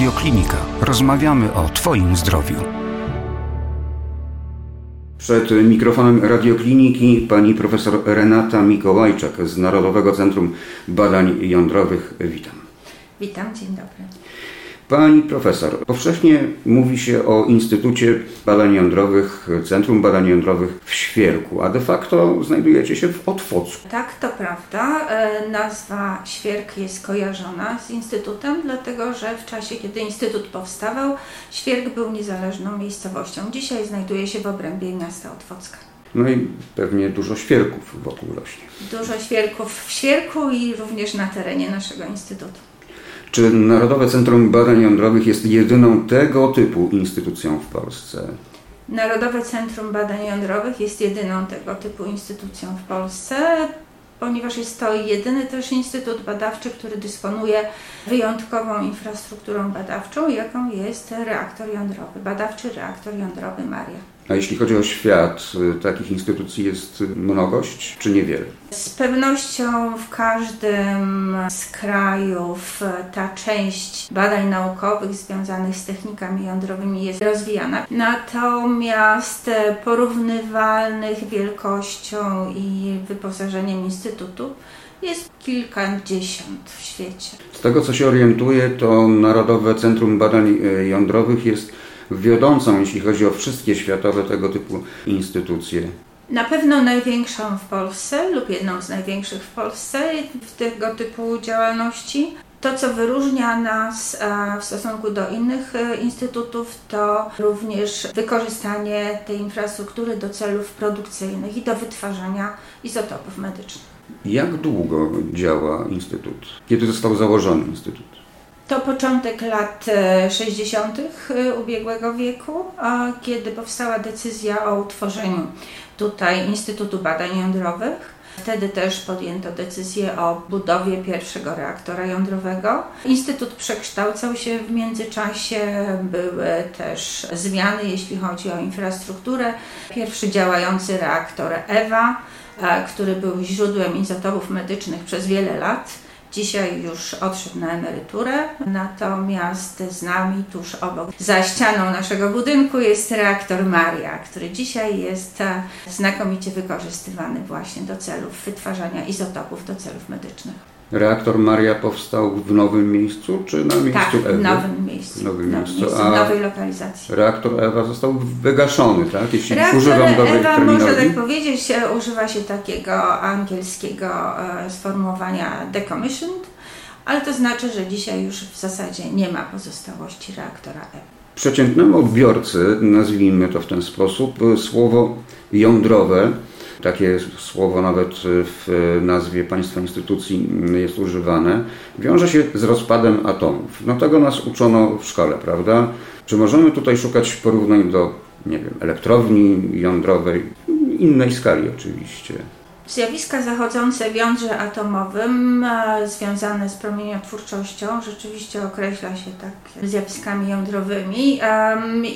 Radioklinika. Rozmawiamy o Twoim zdrowiu. Przed mikrofonem radiokliniki pani profesor Renata Mikołajczak z Narodowego Centrum Badań Jądrowych. Witam. Witam, dzień dobry. Pani profesor, powszechnie mówi się o Instytucie Badań Jądrowych, Centrum Badań Jądrowych w Świerku, a de facto znajdujecie się w Otwocku. Tak, to prawda. E, nazwa Świerk jest kojarzona z Instytutem, dlatego że w czasie, kiedy Instytut powstawał, Świerk był niezależną miejscowością. Dzisiaj znajduje się w obrębie miasta Otwocka. No i pewnie dużo świerków wokół rośnie. Dużo świerków w Świerku i również na terenie naszego Instytutu. Czy Narodowe Centrum Badań Jądrowych jest jedyną tego typu instytucją w Polsce? Narodowe Centrum Badań Jądrowych jest jedyną tego typu instytucją w Polsce, ponieważ jest to jedyny też instytut badawczy, który dysponuje wyjątkową infrastrukturą badawczą, jaką jest reaktor jądrowy, badawczy reaktor jądrowy Maria. A jeśli chodzi o świat, y, takich instytucji jest mnogość, czy niewiele? Z pewnością w każdym z krajów ta część badań naukowych związanych z technikami jądrowymi jest rozwijana. Natomiast porównywalnych wielkością i wyposażeniem instytutu jest kilkadziesiąt w świecie. Z tego co się orientuję, to Narodowe Centrum Badań y, Jądrowych jest wiodącą, jeśli chodzi o wszystkie światowe tego typu instytucje. Na pewno największą w Polsce lub jedną z największych w Polsce w tego typu działalności. To, co wyróżnia nas w stosunku do innych e, instytutów, to również wykorzystanie tej infrastruktury do celów produkcyjnych i do wytwarzania izotopów medycznych. Jak długo działa Instytut? Kiedy został założony Instytut? To początek lat 60. E, e, ubiegłego wieku, kiedy powstała decyzja o utworzeniu tutaj Instytutu Badań Jądrowych. Wtedy też podjęto decyzję o budowie pierwszego reaktora jądrowego. Instytut przekształcał się w międzyczasie, były też zmiany, jeśli chodzi o infrastrukturę. Pierwszy działający reaktor EWA, e, który był źródłem izotopów medycznych przez wiele lat Dzisiaj już odszedł na emeryturę, natomiast z nami tuż obok, za ścianą naszego budynku jest reaktor Maria, który dzisiaj jest e, znakomicie wykorzystywany właśnie do celów wytwarzania izotopów do celów medycznych. Reaktor Maria powstał w nowym miejscu, czy na miejscu tak, Ewy? w nowym miejscu. W nowym no, miejscu. A nowej lokalizacji. Reaktor Ewa został wygaszony, tak? Jeśli reaktor używam dobrej Ewa, można tak powiedzieć, używa się takiego angielskiego e, sformułowania decommissioned, ale to znaczy, że dzisiaj już w zasadzie nie ma pozostałości reaktora Ewa. Przeciętnemu odbiorcy, nazwijmy to w ten sposób, słowo jądrowe takie słowo nawet w nazwie państwa instytucji jest używane, wiąże się z rozpadem atomów. No tego nas uczono w szkole, prawda? Czy możemy tutaj szukać porównań do, nie wiem, elektrowni jądrowej, innej skali oczywiście? Zjawiska zachodzące w jądrze atomowym e, związane z promieniotwórczością rzeczywiście określa się tak zjawiskami jądrowymi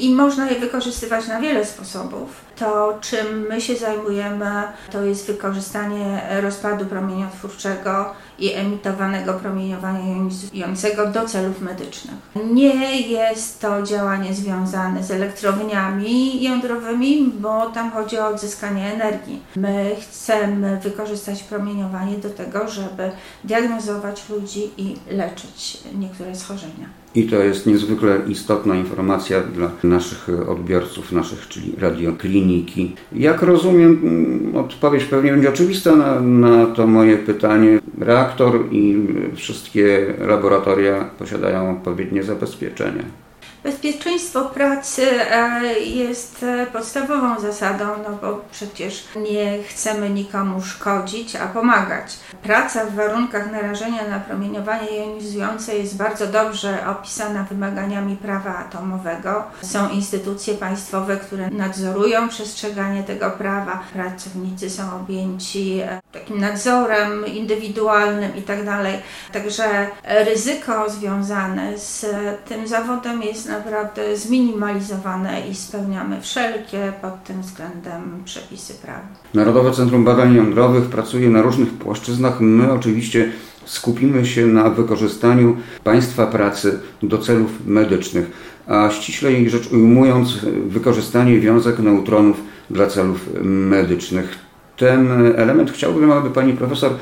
i można je wykorzystywać na wiele sposobów. To, czym my się zajmujemy, to jest wykorzystanie rozpadu promieniotwórczego i emitowanego promieniowania jonizującego do celów medycznych. Nie jest to działanie związane z elektrowniami jądrowymi, bo tam chodzi o odzyskanie energii. My chcemy wykorzystać promieniowanie do tego, żeby diagnozować ludzi i leczyć niektóre schorzenia. I to jest niezwykle istotna informacja dla naszych odbiorców, naszych, czyli radiokliniki. Jak rozumiem, mm, odpowiedź pewnie będzie oczywista na, na to moje pytanie. Reaktor i wszystkie laboratoria posiadają odpowiednie zabezpieczenia. Bezpieczeństwo pracy e, jest e, podstawową zasadą, no bo przecież nie chcemy nikomu szkodzić, a pomagać. Praca w warunkach narażenia na promieniowanie jonizujące jest bardzo dobrze opisana wymaganiami prawa atomowego. Są instytucje państwowe, które nadzorują przestrzeganie tego prawa. Pracownicy są objęci e, takim nadzorem indywidualnym itd. Tak Także ryzyko związane z tym zawodem jest naprawdę zminimalizowane i spełniamy wszelkie pod tym względem przepisy prawa. Narodowe Centrum Badań Jądrowych pracuje na różnych płaszczyznach. My oczywiście skupimy się na wykorzystaniu państwa pracy do celów medycznych, a ściślej rzecz ujmując, wykorzystanie wiązek neutronów dla celów medycznych. Ten element chciałbym, aby pani profesor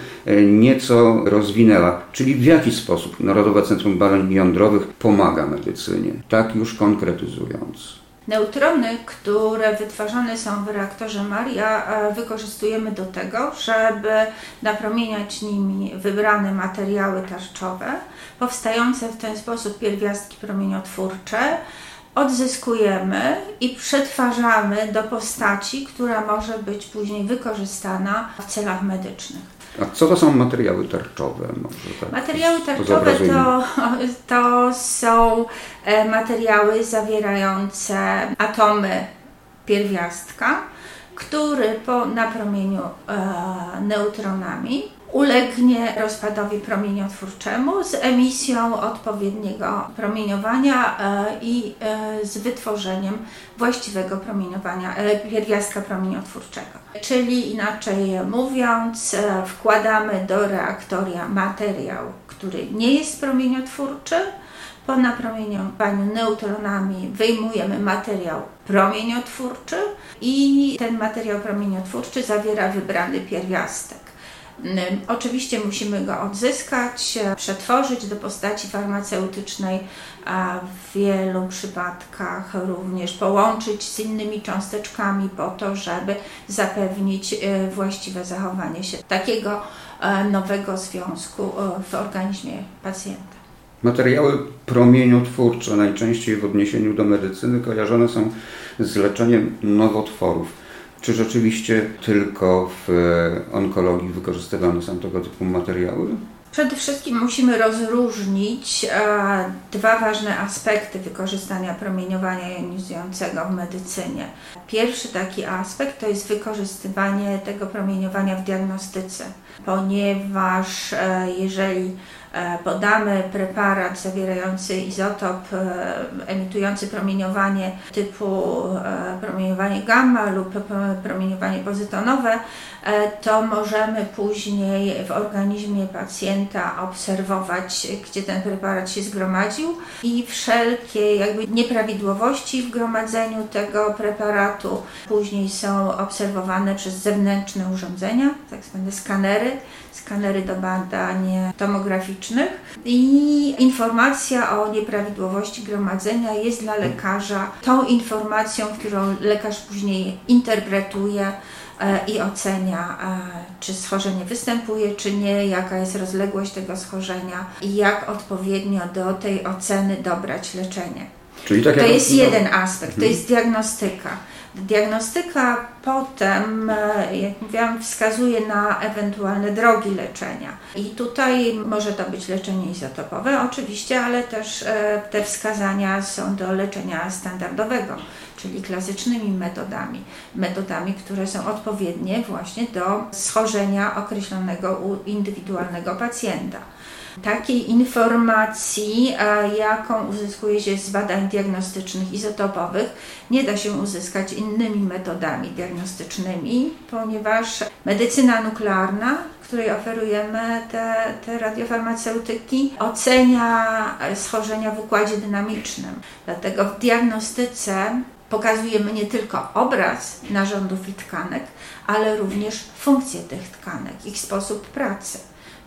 nieco rozwinęła, czyli w jaki sposób Narodowe Centrum Badań Jądrowych pomaga medycynie, tak już konkretyzując. Neutrony, które wytwarzane są w reaktorze Maria, e, wykorzystujemy do tego, żeby napromieniać nimi wybrane materiały tarczowe, powstające w ten sposób pierwiastki promieniotwórcze, odzyskujemy i przetwarzamy do postaci, która może być później wykorzystana w celach medycznych. A co to są materiały tarczowe? Tak materiały tarczowe to, to są e, materiały zawierające atomy pierwiastka, który po napromieniu e, neutronami ulegnie rozpadowi promieniotwórczemu z emisją odpowiedniego promieniowania e, i e, z wytworzeniem właściwego promieniowania, e, pierwiastka promieniotwórczego. Czyli inaczej mówiąc, wkładamy do reaktoria materiał, który nie jest promieniotwórczy, po napromieniowaniu neutronami wyjmujemy materiał promieniotwórczy i ten materiał promieniotwórczy zawiera wybrany pierwiastek. Oczywiście musimy go odzyskać, e, przetworzyć do postaci farmaceutycznej, a w wielu przypadkach również połączyć z innymi cząsteczkami po to, żeby zapewnić e, właściwe zachowanie się takiego e, nowego związku w organizmie pacjenta. Materiały promieniotwórcze najczęściej w odniesieniu do medycyny kojarzone są z leczeniem nowotworów. Czy rzeczywiście tylko w e, onkologii wykorzystywane są tego typu materiały? Przede wszystkim musimy rozróżnić e, dwa ważne aspekty wykorzystania promieniowania jonizującego w medycynie. Pierwszy taki aspekt to jest wykorzystywanie tego promieniowania w diagnostyce, ponieważ e, jeżeli podamy preparat zawierający izotop e, emitujący promieniowanie typu e, promieniowanie gamma lub promieniowanie pozytonowe, to możemy później w organizmie pacjenta obserwować, gdzie ten preparat się zgromadził i wszelkie jakby nieprawidłowości w gromadzeniu tego preparatu później są obserwowane przez zewnętrzne urządzenia, tak zwane skanery, skanery do badań tomograficznych i informacja o nieprawidłowości gromadzenia jest dla lekarza tą informacją, którą lekarz później interpretuje e, i ocenia, e, czy schorzenie występuje, czy nie, jaka jest rozległość tego schorzenia i jak odpowiednio do tej oceny dobrać leczenie. Czyli tak to jest jeden aspekt, to mhm. jest diagnostyka. Diagnostyka potem, e, jak mówiłam, wskazuje na ewentualne drogi leczenia. I tutaj może to być leczenie izotopowe, oczywiście, ale też e, te wskazania są do leczenia standardowego, czyli klasycznymi metodami. Metodami, które są odpowiednie właśnie do schorzenia określonego u indywidualnego pacjenta. Takiej informacji, jaką uzyskuje się z badań diagnostycznych izotopowych, nie da się uzyskać innymi metodami diagnostycznymi, ponieważ medycyna nuklearna, której oferujemy te, te radiofarmaceutyki, ocenia schorzenia w układzie dynamicznym. Dlatego w diagnostyce pokazujemy nie tylko obraz narządów i tkanek, ale również funkcję tych tkanek, ich sposób pracy.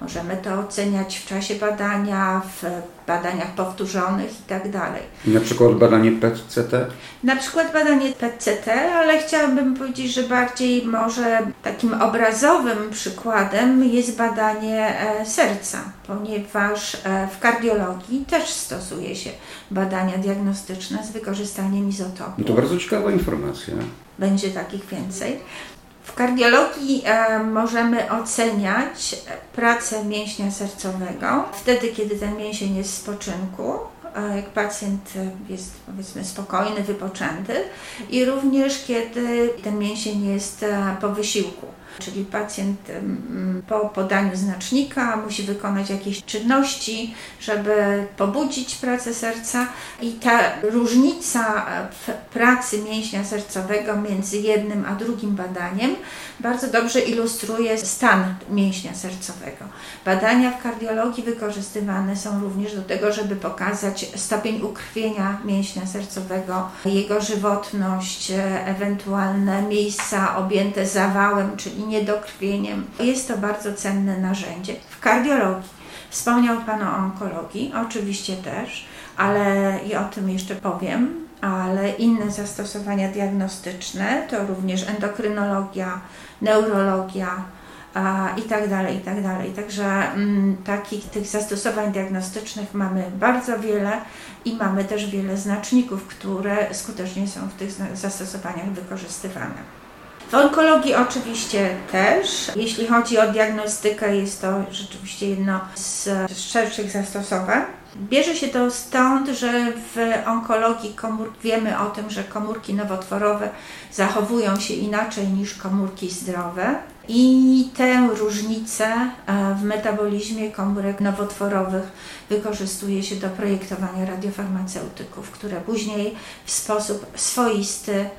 Możemy to oceniać w czasie badania, w badaniach powtórzonych itd. Tak na przykład badanie PET-CT? Na przykład badanie PET-CT, ale chciałabym powiedzieć, że bardziej może takim obrazowym przykładem jest badanie e, serca, ponieważ e, w kardiologii też stosuje się badania diagnostyczne z wykorzystaniem izotopu. No to bardzo ciekawa informacja. Będzie takich więcej. W kardiologii e, możemy oceniać pracę mięśnia sercowego wtedy, kiedy ten mięsień jest w spoczynku jak pacjent jest powiedzmy spokojny, wypoczęty i również kiedy ten mięsień jest po wysiłku. Czyli pacjent po podaniu znacznika musi wykonać jakieś czynności, żeby pobudzić pracę serca i ta różnica w pracy mięśnia sercowego między jednym a drugim badaniem bardzo dobrze ilustruje stan mięśnia sercowego. Badania w kardiologii wykorzystywane są również do tego, żeby pokazać stopień ukrwienia mięśnia sercowego, jego żywotność, ewentualne miejsca objęte zawałem, czyli niedokrwieniem. Jest to bardzo cenne narzędzie. W kardiologii wspomniał Pan o onkologii, oczywiście też, ale i o tym jeszcze powiem, ale inne zastosowania diagnostyczne to również endokrynologia, neurologia, i tak dalej, i tak dalej. Także mm, takich tych zastosowań diagnostycznych mamy bardzo wiele i mamy też wiele znaczników, które skutecznie są w tych zastosowaniach wykorzystywane. Onkologii oczywiście też. Jeśli chodzi o diagnostykę, jest to rzeczywiście jedno z szerszych zastosowań. Bierze się to stąd, że w onkologii wiemy o tym, że komórki nowotworowe zachowują się inaczej niż komórki zdrowe. I tę różnicę e, w metabolizmie komórek nowotworowych wykorzystuje się do projektowania radiofarmaceutyków, które później w sposób swoisty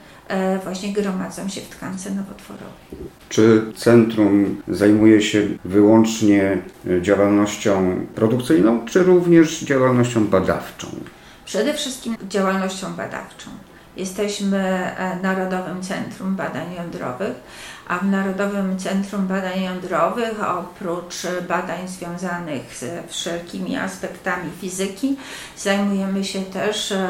właśnie gromadzą się w tkance nowotworowej. Czy centrum zajmuje się wyłącznie działalnością produkcyjną, czy również działalnością badawczą? Przede wszystkim działalnością badawczą. Jesteśmy e, Narodowym Centrum Badań Jądrowych, a w Narodowym Centrum Badań Jądrowych oprócz badań związanych ze wszelkimi aspektami fizyki zajmujemy się też e,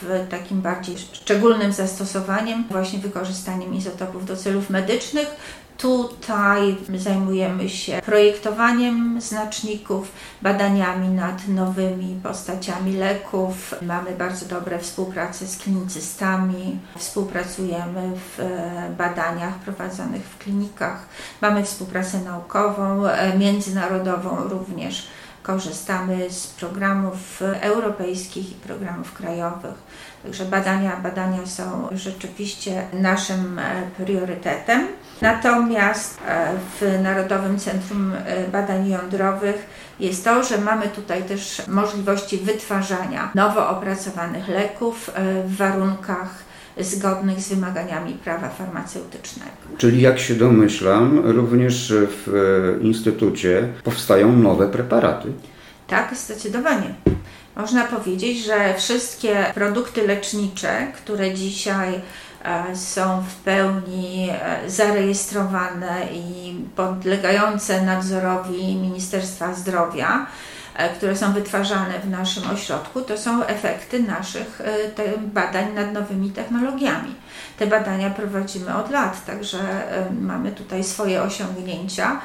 w takim bardziej szczególnym zastosowaniem właśnie wykorzystaniem izotopów do celów medycznych Tutaj zajmujemy się projektowaniem znaczników, badaniami nad nowymi postaciami leków. Mamy bardzo dobre współpracę z klinicystami, współpracujemy w e, badaniach prowadzonych w klinikach, mamy współpracę naukową, e, międzynarodową również. Korzystamy z programów europejskich i programów krajowych. Także badania, badania są rzeczywiście naszym e, priorytetem. Natomiast e, w Narodowym Centrum e, Badań Jądrowych jest to, że mamy tutaj też możliwości wytwarzania nowo opracowanych leków w warunkach zgodnych z wymaganiami prawa farmaceutycznego. Czyli jak się domyślam, również w Instytucie powstają nowe preparaty. Tak, zdecydowanie. Można powiedzieć, że wszystkie produkty lecznicze, które dzisiaj e, są w pełni e, zarejestrowane i podlegające nadzorowi Ministerstwa Zdrowia, E, które są wytwarzane w naszym ośrodku, to są efekty naszych e, badań nad nowymi technologiami. Te badania prowadzimy od lat, także e, mamy tutaj swoje osiągnięcia.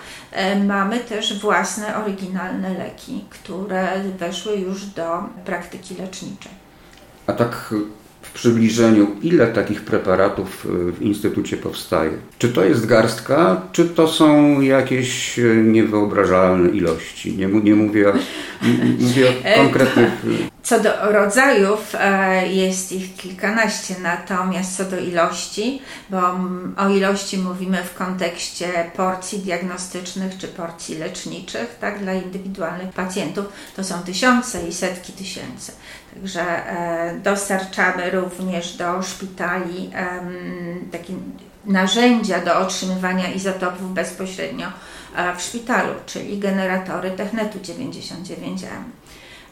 Mamy też własne, oryginalne leki, które weszły już do praktyki leczniczej. A tak w przybliżeniu, ile takich preparatów w Instytucie powstaje? Czy to jest garstka, czy to są jakieś niewyobrażalne ilości? Nie, nie mówię, mówię o e, konkretnych... Co do rodzajów, e, jest ich kilkanaście, natomiast co do ilości, bo o ilości mówimy w kontekście porcji diagnostycznych czy porcji leczniczych, tak, dla indywidualnych pacjentów, to są tysiące i setki tysięcy. Także e, dostarczamy również do szpitali takie narzędzia do otrzymywania izotopów bezpośrednio w szpitalu, czyli generatory Technetu 99M.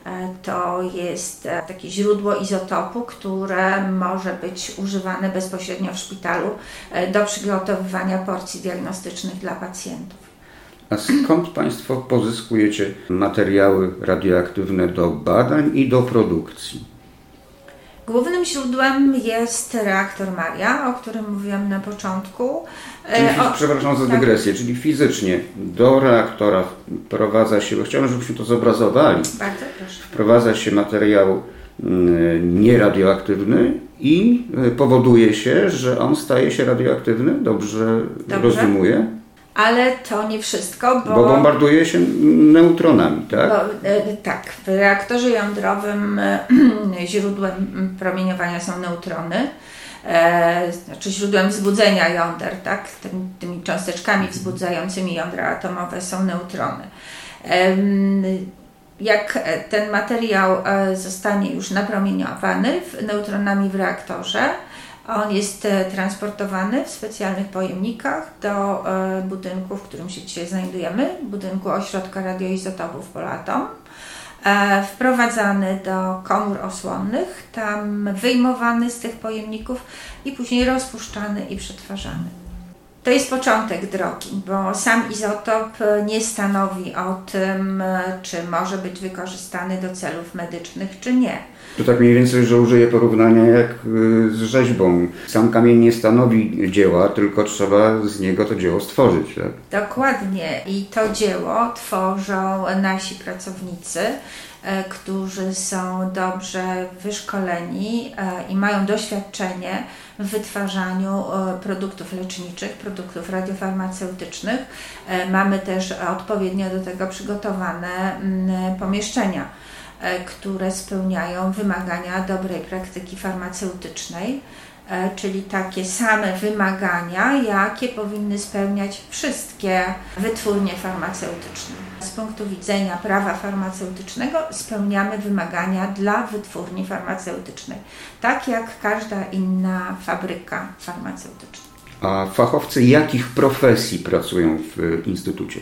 E, to jest e, takie źródło izotopu, które może być używane bezpośrednio w szpitalu e, do przygotowywania porcji diagnostycznych dla pacjentów. A skąd Państwo pozyskujecie materiały radioaktywne do badań i do produkcji? Głównym źródłem jest reaktor Maria, o którym mówiłam na początku. Czyli, o, przepraszam za tak. dygresję, tak. czyli fizycznie do reaktora wprowadza się, bo chciałem, żebyśmy to zobrazowali. Bardzo proszę. Wprowadza się materiał mm, nieradioaktywny i y, powoduje się, że on staje się radioaktywny. Dobrze, Dobrze. rozumuję? Ale to nie wszystko, bo... Bo bombarduje się neutronami, tak? Bo, e, tak, w reaktorze jądrowym e, źródłem promieniowania są neutrony. E, znaczy źródłem wzbudzenia jąder, tak? Tymi, tymi cząsteczkami wzbudzającymi jądra atomowe są neutrony. E, jak ten materiał e, zostanie już napromieniowany neutronami w reaktorze, on jest e, transportowany w specjalnych pojemnikach do e, budynku, w którym się dzisiaj znajdujemy, budynku Ośrodka Radioizotopów Polatom. Wprowadzany do komór osłonnych, tam wyjmowany z tych pojemników i później rozpuszczany i przetwarzany. To jest początek drogi, bo sam izotop nie stanowi o tym, czy może być wykorzystany do celów medycznych, czy nie. To tak mniej więcej, że użyję porównania jak y, z rzeźbą. Sam kamień nie stanowi dzieła, tylko trzeba z niego to dzieło stworzyć. Tak? Dokładnie. I to dzieło tworzą nasi pracownicy E, którzy są dobrze wyszkoleni e, i mają doświadczenie w wytwarzaniu e, produktów leczniczych, produktów radiofarmaceutycznych. Mamy też odpowiednio do tego przygotowane mm, pomieszczenia, które spełniają wymagania dobrej praktyki farmaceutycznej. E, czyli takie same wymagania, jakie powinny spełniać wszystkie wytwórnie farmaceutyczne. Z punktu widzenia prawa farmaceutycznego spełniamy wymagania dla wytwórni farmaceutycznej, tak jak każda inna fabryka farmaceutyczna. A fachowcy jakich profesji pracują w Instytucie?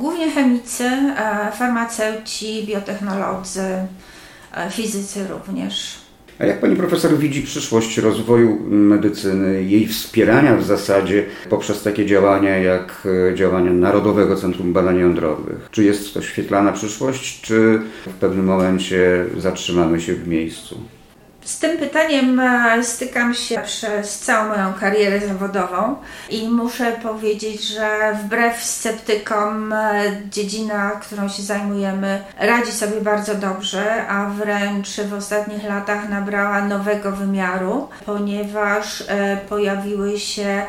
Głównie chemicy, e, farmaceuci, biotechnolodzy, e, fizycy również. A jak pani profesor widzi przyszłość rozwoju medycyny, jej wspierania w zasadzie poprzez takie działania jak e, działania Narodowego Centrum Badań Jądrowych? Czy jest to świetlana przyszłość, czy w pewnym momencie zatrzymamy się w miejscu? Z tym pytaniem e, stykam się przez całą moją karierę zawodową i muszę powiedzieć, że wbrew sceptykom e, dziedzina, którą się zajmujemy, radzi sobie bardzo dobrze, a wręcz w ostatnich latach nabrała nowego wymiaru, ponieważ e, pojawiły się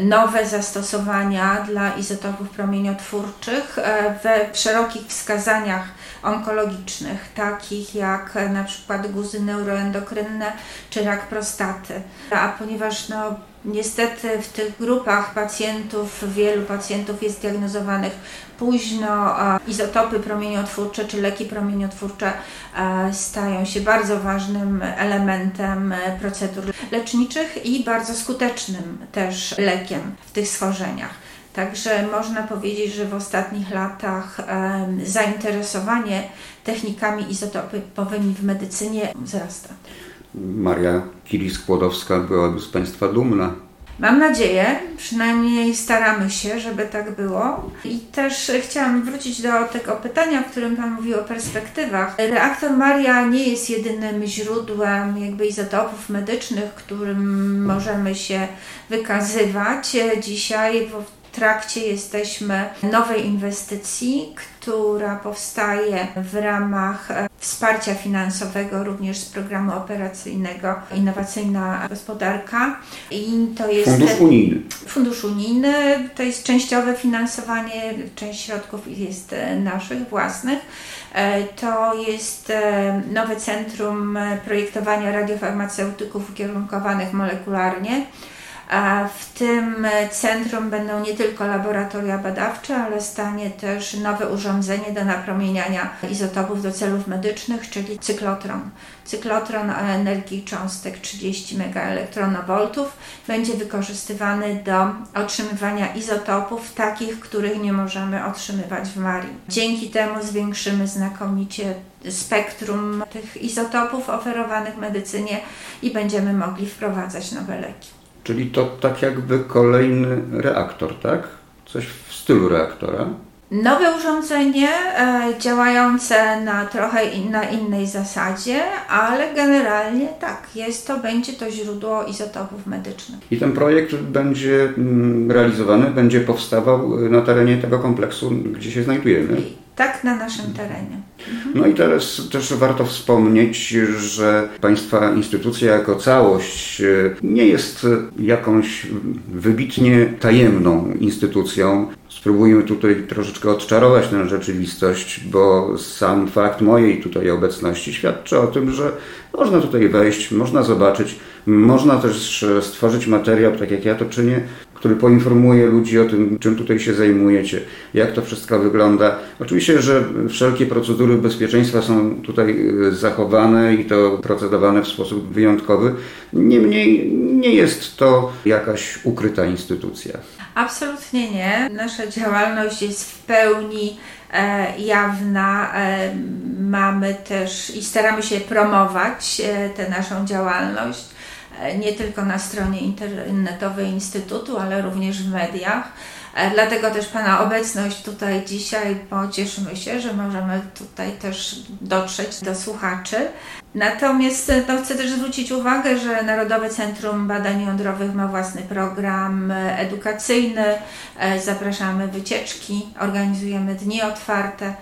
nowe zastosowania dla izotopów promieniotwórczych we szerokich wskazaniach onkologicznych, takich jak na przykład guzy neuroendokrynne czy rak prostaty. A ponieważ no, Niestety w tych grupach pacjentów, wielu pacjentów jest diagnozowanych późno. Izotopy promieniotwórcze czy leki promieniotwórcze stają się bardzo ważnym elementem procedur leczniczych i bardzo skutecznym też lekiem w tych schorzeniach. Także można powiedzieć, że w ostatnich latach zainteresowanie technikami izotopowymi w medycynie wzrasta. Maria Kili-Skłodowska byłaby z Państwa dumna. Mam nadzieję, przynajmniej staramy się, żeby tak było. I też chciałam wrócić do tego pytania, w którym Pan mówił o perspektywach. Reaktor Maria nie jest jedynym źródłem jakby izotopów medycznych, którym możemy się wykazywać. Dzisiaj trakcie jesteśmy nowej inwestycji, która powstaje w ramach e, wsparcia finansowego również z programu operacyjnego Innowacyjna Gospodarka. I to jest Fundusz Unijny. Fundusz Unijny to jest częściowe finansowanie, część środków jest e, naszych własnych. E, to jest nowe centrum projektowania radiofarmaceutyków ukierunkowanych molekularnie w tym centrum będą nie tylko laboratoria badawcze, ale stanie też nowe urządzenie do napromieniania izotopów do celów medycznych, czyli cyklotron. Cyklotron o energii cząstek 30 MeV będzie wykorzystywany do otrzymywania izotopów takich, których nie możemy otrzymywać w Marii. Dzięki temu zwiększymy znakomicie spektrum tych izotopów oferowanych medycynie i będziemy mogli wprowadzać nowe leki. Czyli to tak jakby kolejny reaktor, tak? Coś w stylu reaktora. Nowe urządzenie e, działające na trochę in, na innej zasadzie, ale generalnie tak, jest to, będzie to źródło izotopów medycznych. I ten projekt będzie mm, realizowany, będzie powstawał na terenie tego kompleksu, gdzie się znajdujemy. tak na naszym terenie. No i teraz też warto wspomnieć, że Państwa instytucja jako całość e, nie jest jakąś wybitnie tajemną instytucją. Spróbujmy tutaj troszeczkę odczarować tę rzeczywistość, bo sam fakt mojej tutaj obecności świadczy o tym, że można tutaj wejść, można zobaczyć, można też stworzyć materiał, tak jak ja to czynię, który poinformuje ludzi o tym, czym tutaj się zajmujecie, jak to wszystko wygląda. Oczywiście, że wszelkie procedury bezpieczeństwa są tutaj y, zachowane i to procedowane w sposób wyjątkowy. Niemniej nie jest to jakaś ukryta instytucja. Absolutnie nie. Nasza działalność jest w pełni e, jawna. E, mamy też i staramy się promować e, tę naszą działalność e, nie tylko na stronie internetowej Instytutu, ale również w mediach. E, dlatego też Pana obecność tutaj dzisiaj, bo cieszymy się, że możemy tutaj też dotrzeć do słuchaczy. Natomiast no, chcę też zwrócić uwagę, że Narodowe Centrum Badań Jądrowych ma własny program edukacyjny. E, zapraszamy wycieczki, organizujemy dni otwarte.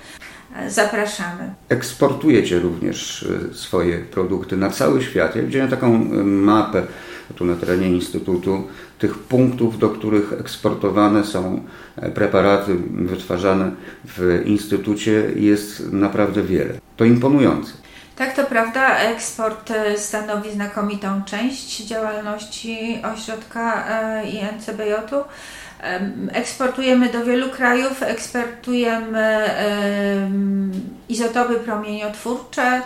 E, zapraszamy. Eksportujecie również swoje produkty na cały świat. Ja widziałem taką mapę tu na terenie Instytutu tych punktów, do których eksportowane są e, preparaty wytwarzane w Instytucie jest naprawdę wiele. To imponujące. Tak, to prawda. Eksport e, stanowi znakomitą część działalności ośrodka e, INCBJ-u. Eksportujemy do wielu krajów, eksportujemy izotopy promieniotwórcze,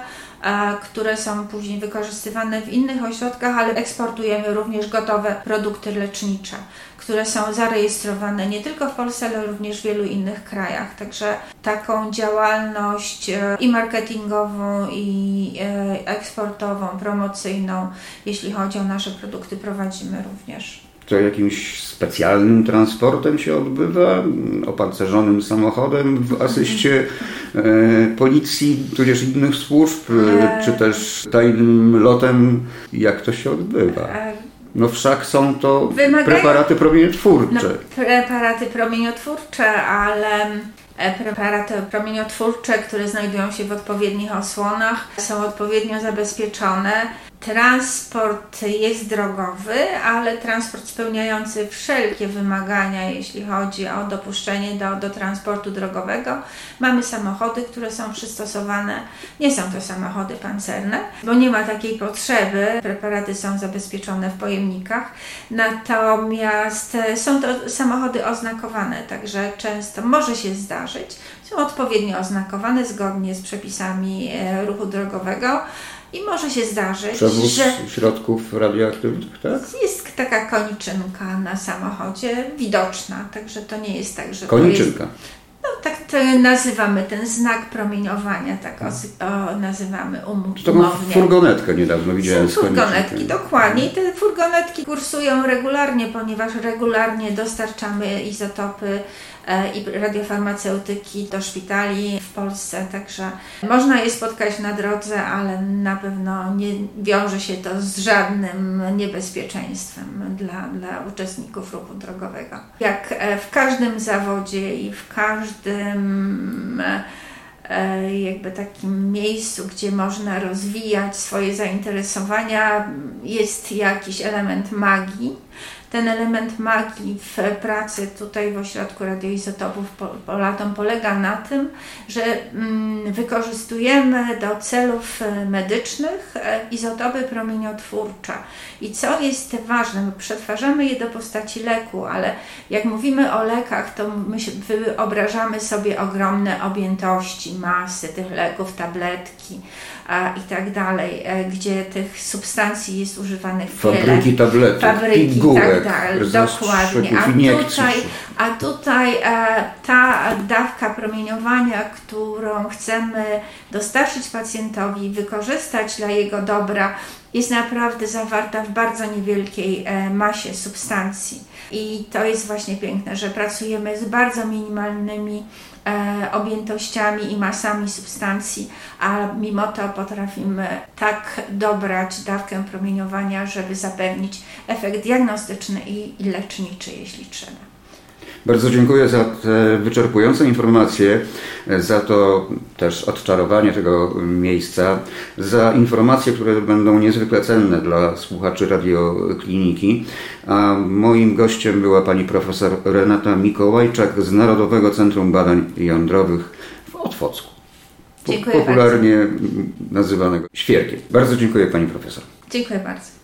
które są później wykorzystywane w innych ośrodkach, ale eksportujemy również gotowe produkty lecznicze, które są zarejestrowane nie tylko w Polsce, ale również w wielu innych krajach. Także taką działalność e, i marketingową, i e, eksportową, promocyjną, jeśli chodzi o nasze produkty, prowadzimy również to jakimś specjalnym transportem się odbywa, opancerzonym samochodem w asyście e, policji, tudzież innych służb, e, czy też tajnym lotem, jak to się odbywa? E, no wszak są to Wymagają... preparaty promieniotwórcze. No, preparaty promieniotwórcze, ale e, preparaty promieniotwórcze, które znajdują się w odpowiednich osłonach, są odpowiednio zabezpieczone Transport jest drogowy, ale transport spełniający wszelkie wymagania, jeśli chodzi o dopuszczenie do, do transportu drogowego. Mamy samochody, które są przystosowane. Nie są to samochody pancerne, bo nie ma takiej potrzeby. Preparaty są zabezpieczone w pojemnikach. Natomiast są to samochody oznakowane, także często może się zdarzyć. Są odpowiednio oznakowane zgodnie z przepisami e, ruchu drogowego i może się zdarzyć, Przewóz że środków radioaktywnych, tak? Jest taka koniczynka na samochodzie, widoczna, także to nie jest tak, że Koniczynka. no tak to nazywamy ten znak promieniowania, tak o, o, nazywamy um, to umownie. furgonetkę niedawno widziałem Są furgonetki, dokładnie. I te furgonetki kursują regularnie, ponieważ regularnie dostarczamy izotopy i radiofarmaceutyki do szpitali w Polsce, także można je spotkać na drodze, ale na pewno nie wiąże się to z żadnym niebezpieczeństwem dla, dla uczestników ruchu drogowego. Jak e, w każdym zawodzie i w każdym e, jakby takim miejscu, gdzie można rozwijać swoje zainteresowania, jest jakiś element magii ten element magii w pracy tutaj w ośrodku radioizotopów Polatom polega na tym, że mm, wykorzystujemy do celów e, medycznych e, izotopy promieniotwórcze. I co jest ważne, my przetwarzamy je do postaci leku, ale jak mówimy o lekach, to my wyobrażamy sobie ogromne objętości, masy tych leków, tabletki a, i tak dalej, e, gdzie tych substancji jest używanych Fabryki wiele. tabletek, Fabryki i tak dalej, dokładnie. A tutaj, a tutaj e, ta dawka promieniowania, którą chcemy dostarczyć pacjentowi, wykorzystać dla jego dobra, jest naprawdę zawarta w bardzo niewielkiej e, masie substancji. I to jest właśnie piękne, że pracujemy z bardzo minimalnymi e, objętościami i masami substancji, a mimo to potrafimy tak dobrać dawkę promieniowania, żeby zapewnić efekt diagnostyczny i, i leczniczy, jeśli trzeba. Bardzo dziękuję za te wyczerpujące informacje, za to też odczarowanie tego miejsca, za informacje, które będą niezwykle cenne dla słuchaczy radiokliniki. A moim gościem była pani profesor Renata Mikołajczak z Narodowego Centrum Badań Jądrowych w Otwocku. Dziękuję Popularnie bardzo. nazywanego świerkiem. Bardzo dziękuję pani profesor. Dziękuję bardzo.